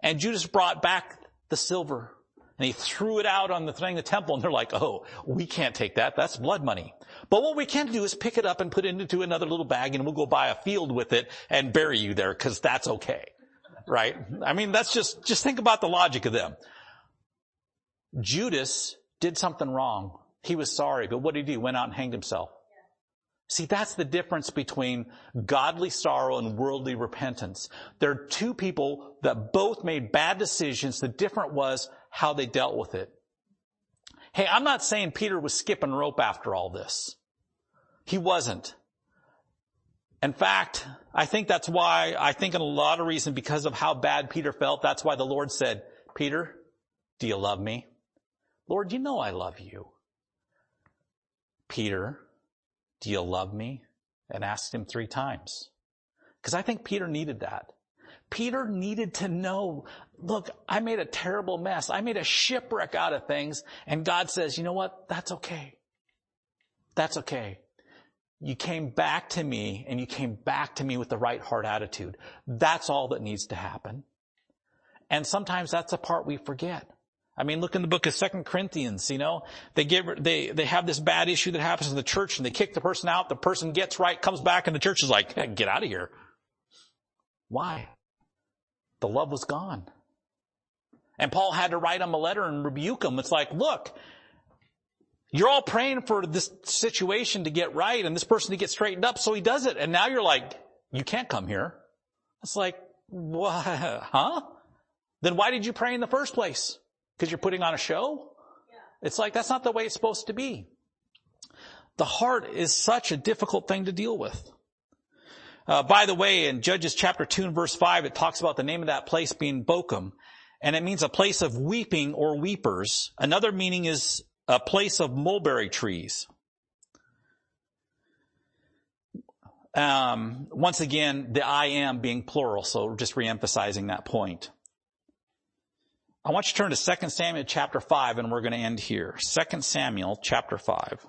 and Judas brought back the silver and he threw it out on the thing, the temple, and they're like, oh, we can't take that. That's blood money. But what we can do is pick it up and put it into another little bag and we'll go buy a field with it and bury you there because that's okay. Right? I mean, that's just, just think about the logic of them. Judas did something wrong. He was sorry, but what did he do? Went out and hanged himself. See, that's the difference between godly sorrow and worldly repentance. There are two people that both made bad decisions. The different was how they dealt with it. Hey, I'm not saying Peter was skipping rope after all this. He wasn't. In fact, I think that's why, I think in a lot of reason because of how bad Peter felt, that's why the Lord said, Peter, do you love me? Lord, you know I love you. Peter, do you love me? And asked him three times. Because I think Peter needed that. Peter needed to know, look, I made a terrible mess. I made a shipwreck out of things. And God says, you know what? That's okay. That's okay. You came back to me and you came back to me with the right heart attitude. That's all that needs to happen. And sometimes that's a part we forget. I mean, look in the book of Second Corinthians, you know, they get, they, they have this bad issue that happens in the church and they kick the person out. The person gets right, comes back and the church is like, hey, get out of here. Why? the love was gone. And Paul had to write them a letter and rebuke them. It's like, look, you're all praying for this situation to get right and this person to get straightened up, so he does it. And now you're like, you can't come here. It's like, what? Huh? Then why did you pray in the first place? Because you're putting on a show? Yeah. It's like, that's not the way it's supposed to be. The heart is such a difficult thing to deal with. Uh, by the way, in Judges chapter 2 and verse 5, it talks about the name of that place being Bochim, and it means a place of weeping or weepers. Another meaning is a place of mulberry trees. Um, once again, the I am being plural, so just reemphasizing that point. I want you to turn to 2 Samuel chapter 5 and we're going to end here. 2 Samuel chapter 5.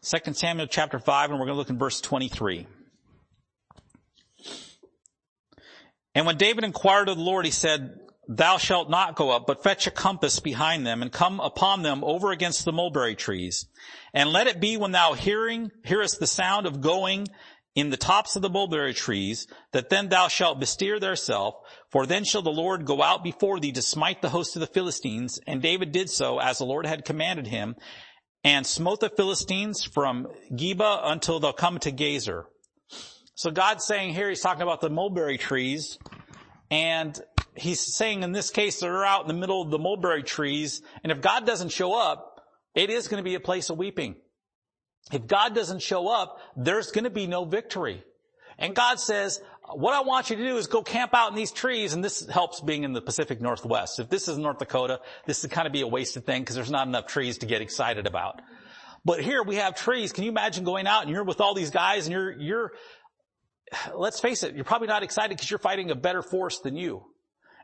2 Samuel chapter 5, and we're going to look in verse 23. And when David inquired of the Lord, he said, Thou shalt not go up, but fetch a compass behind them, and come upon them over against the mulberry trees. And let it be when thou hearing, hearest the sound of going in the tops of the mulberry trees, that then thou shalt bestir thyself, for then shall the Lord go out before thee to smite the host of the Philistines. And David did so as the Lord had commanded him, and smote the Philistines from Geba until they'll come to Gazer. So God's saying here, he's talking about the mulberry trees, and he's saying in this case they're out in the middle of the mulberry trees, and if God doesn't show up, it is going to be a place of weeping. If God doesn't show up, there's going to be no victory. And God says, what I want you to do is go camp out in these trees, and this helps being in the Pacific Northwest. If this is North Dakota, this would kind of be a wasted thing because there's not enough trees to get excited about. But here we have trees. Can you imagine going out and you're with all these guys and you're, you're, let's face it, you're probably not excited because you're fighting a better force than you.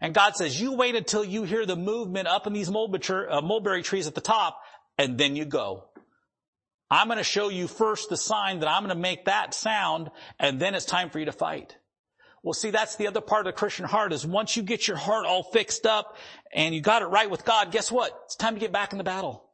And God says, you wait until you hear the movement up in these uh, mulberry trees at the top, and then you go. I'm going to show you first the sign that I'm going to make that sound, and then it's time for you to fight. Well, see, that's the other part of the Christian heart is once you get your heart all fixed up and you got it right with God, guess what? It's time to get back in the battle.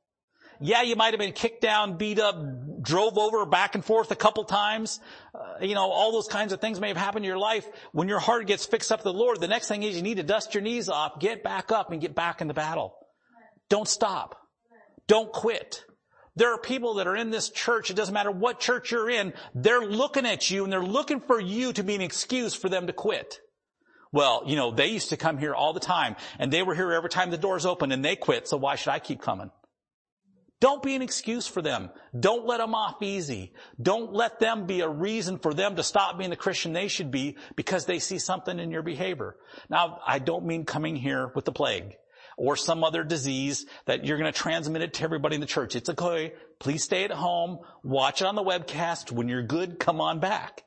Yeah, you might have been kicked down, beat up, drove over back and forth a couple times. Uh, you know, all those kinds of things may have happened in your life. When your heart gets fixed up to the Lord, the next thing is you need to dust your knees off, get back up and get back in the battle. Don't stop. Don't quit. There are people that are in this church, it doesn't matter what church you're in, they're looking at you and they're looking for you to be an excuse for them to quit. Well, you know, they used to come here all the time and they were here every time the doors open and they quit, so why should I keep coming? Don't be an excuse for them. Don't let them off easy. Don't let them be a reason for them to stop being the Christian they should be because they see something in your behavior. Now, I don't mean coming here with the plague or some other disease that you're going to transmit it to everybody in the church. It's okay. Please stay at home. Watch it on the webcast. When you're good, come on back.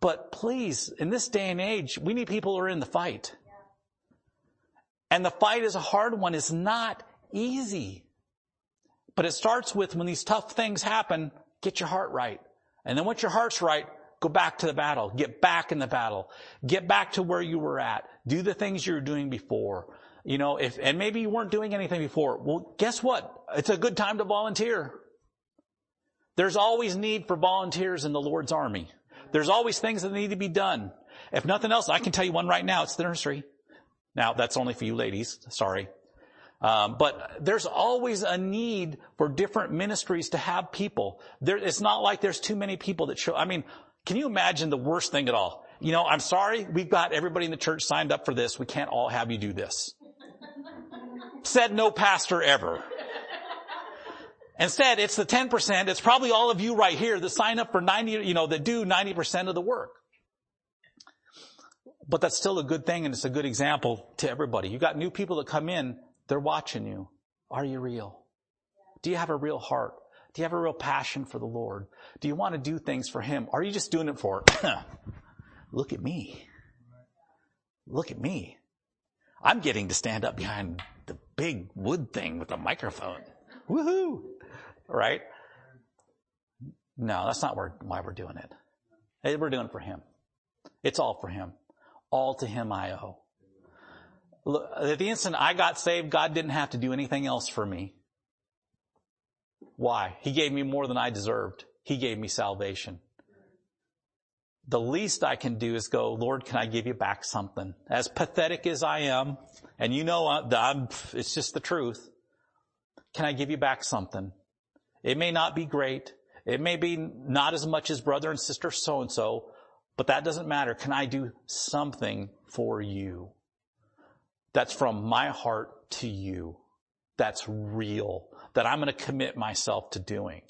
But please, in this day and age, we need people who are in the fight. And the fight is a hard one. It's not easy. But it starts with when these tough things happen, get your heart right. And then once your heart's right, go back to the battle. Get back in the battle. Get back to where you were at. Do the things you were doing before. You know, if, and maybe you weren't doing anything before. Well, guess what? It's a good time to volunteer. There's always need for volunteers in the Lord's army. There's always things that need to be done. If nothing else, I can tell you one right now. It's the nursery. Now, that's only for you ladies. Sorry. Um, but there's always a need for different ministries to have people. There, it's not like there's too many people that show. I mean, can you imagine the worst thing at all? You know, I'm sorry, we've got everybody in the church signed up for this. We can't all have you do this. Said no pastor ever. Instead, it's the 10%. It's probably all of you right here that sign up for 90, you know, that do 90% of the work. But that's still a good thing and it's a good example to everybody. You got new people that come in they're watching you. Are you real? Do you have a real heart? Do you have a real passion for the Lord? Do you want to do things for Him? Are you just doing it for, look at me. Look at me. I'm getting to stand up behind the big wood thing with a microphone. Woohoo! Right? No, that's not why we're doing it. We're doing it for Him. It's all for Him. All to Him I owe at the instant I got saved, God didn't have to do anything else for me. Why? He gave me more than I deserved. He gave me salvation. The least I can do is go, Lord, can I give you back something? As pathetic as I am, and you know I'm, it's just the truth. Can I give you back something? It may not be great. It may be not as much as brother and sister so and so, but that doesn't matter. Can I do something for you? That's from my heart to you. That's real. That I'm going to commit myself to doing.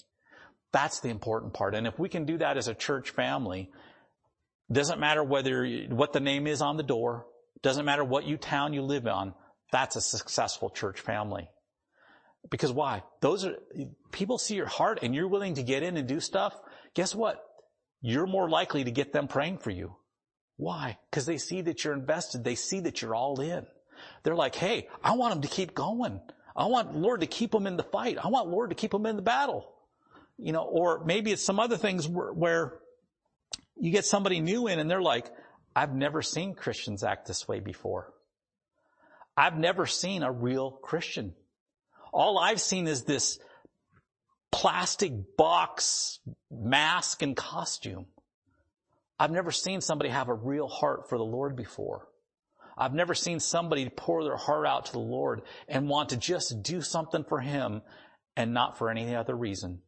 That's the important part. And if we can do that as a church family, doesn't matter whether, what the name is on the door, doesn't matter what you town you live on, that's a successful church family. Because why? Those are, people see your heart and you're willing to get in and do stuff. Guess what? You're more likely to get them praying for you. Why? Because they see that you're invested. They see that you're all in. They're like, hey, I want them to keep going. I want Lord to keep them in the fight. I want Lord to keep them in the battle. You know, or maybe it's some other things where, where you get somebody new in and they're like, I've never seen Christians act this way before. I've never seen a real Christian. All I've seen is this plastic box mask and costume. I've never seen somebody have a real heart for the Lord before. I've never seen somebody pour their heart out to the Lord and want to just do something for Him and not for any other reason.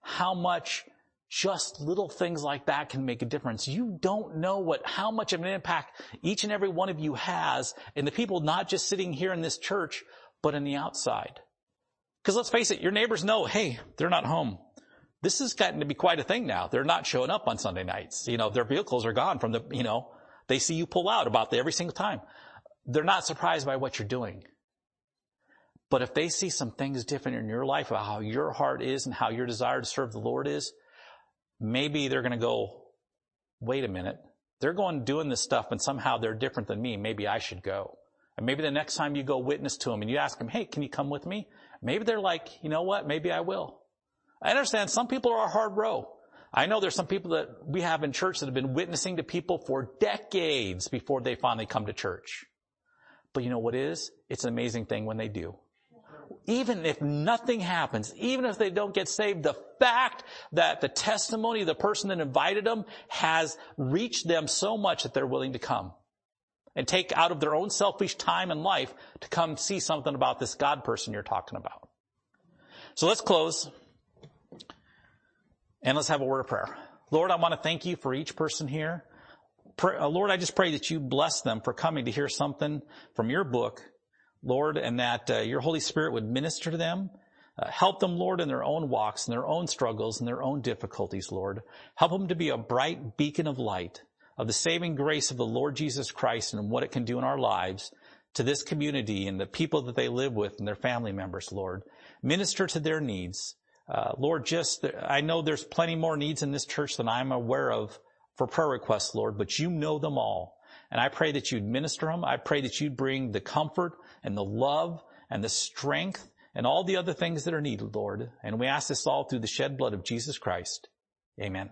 How much just little things like that can make a difference. You don't know what, how much of an impact each and every one of you has in the people not just sitting here in this church, but in the outside. Cause let's face it, your neighbors know, hey, they're not home. This has gotten to be quite a thing now. They're not showing up on Sunday nights. You know, their vehicles are gone from the, you know, they see you pull out about every single time. They're not surprised by what you're doing. But if they see some things different in your life about how your heart is and how your desire to serve the Lord is, maybe they're going to go, wait a minute. They're going doing this stuff and somehow they're different than me. Maybe I should go. And maybe the next time you go witness to them and you ask them, hey, can you come with me? Maybe they're like, you know what? Maybe I will. I understand some people are a hard row. I know there's some people that we have in church that have been witnessing to people for decades before they finally come to church. But you know what is? It's an amazing thing when they do. Even if nothing happens, even if they don't get saved, the fact that the testimony of the person that invited them has reached them so much that they're willing to come and take out of their own selfish time and life to come see something about this God person you're talking about. So let's close. And let's have a word of prayer. Lord, I want to thank you for each person here. Uh, Lord, I just pray that you bless them for coming to hear something from your book Lord, and that uh, your Holy Spirit would minister to them. Uh, help them, Lord, in their own walks, and their own struggles, and their own difficulties, Lord. Help them to be a bright beacon of light of the saving grace of the Lord Jesus Christ and what it can do in our lives to this community and the people that they live with and their family members, Lord. Minister to their needs. Uh, Lord, just, I know there's plenty more needs in this church than I'm aware of for prayer requests, Lord, but you know them all. And I pray that you'd minister them. I pray that you'd bring the comfort and the love and the strength and all the other things that are needed, Lord. And we ask this all through the shed blood of Jesus Christ. Amen.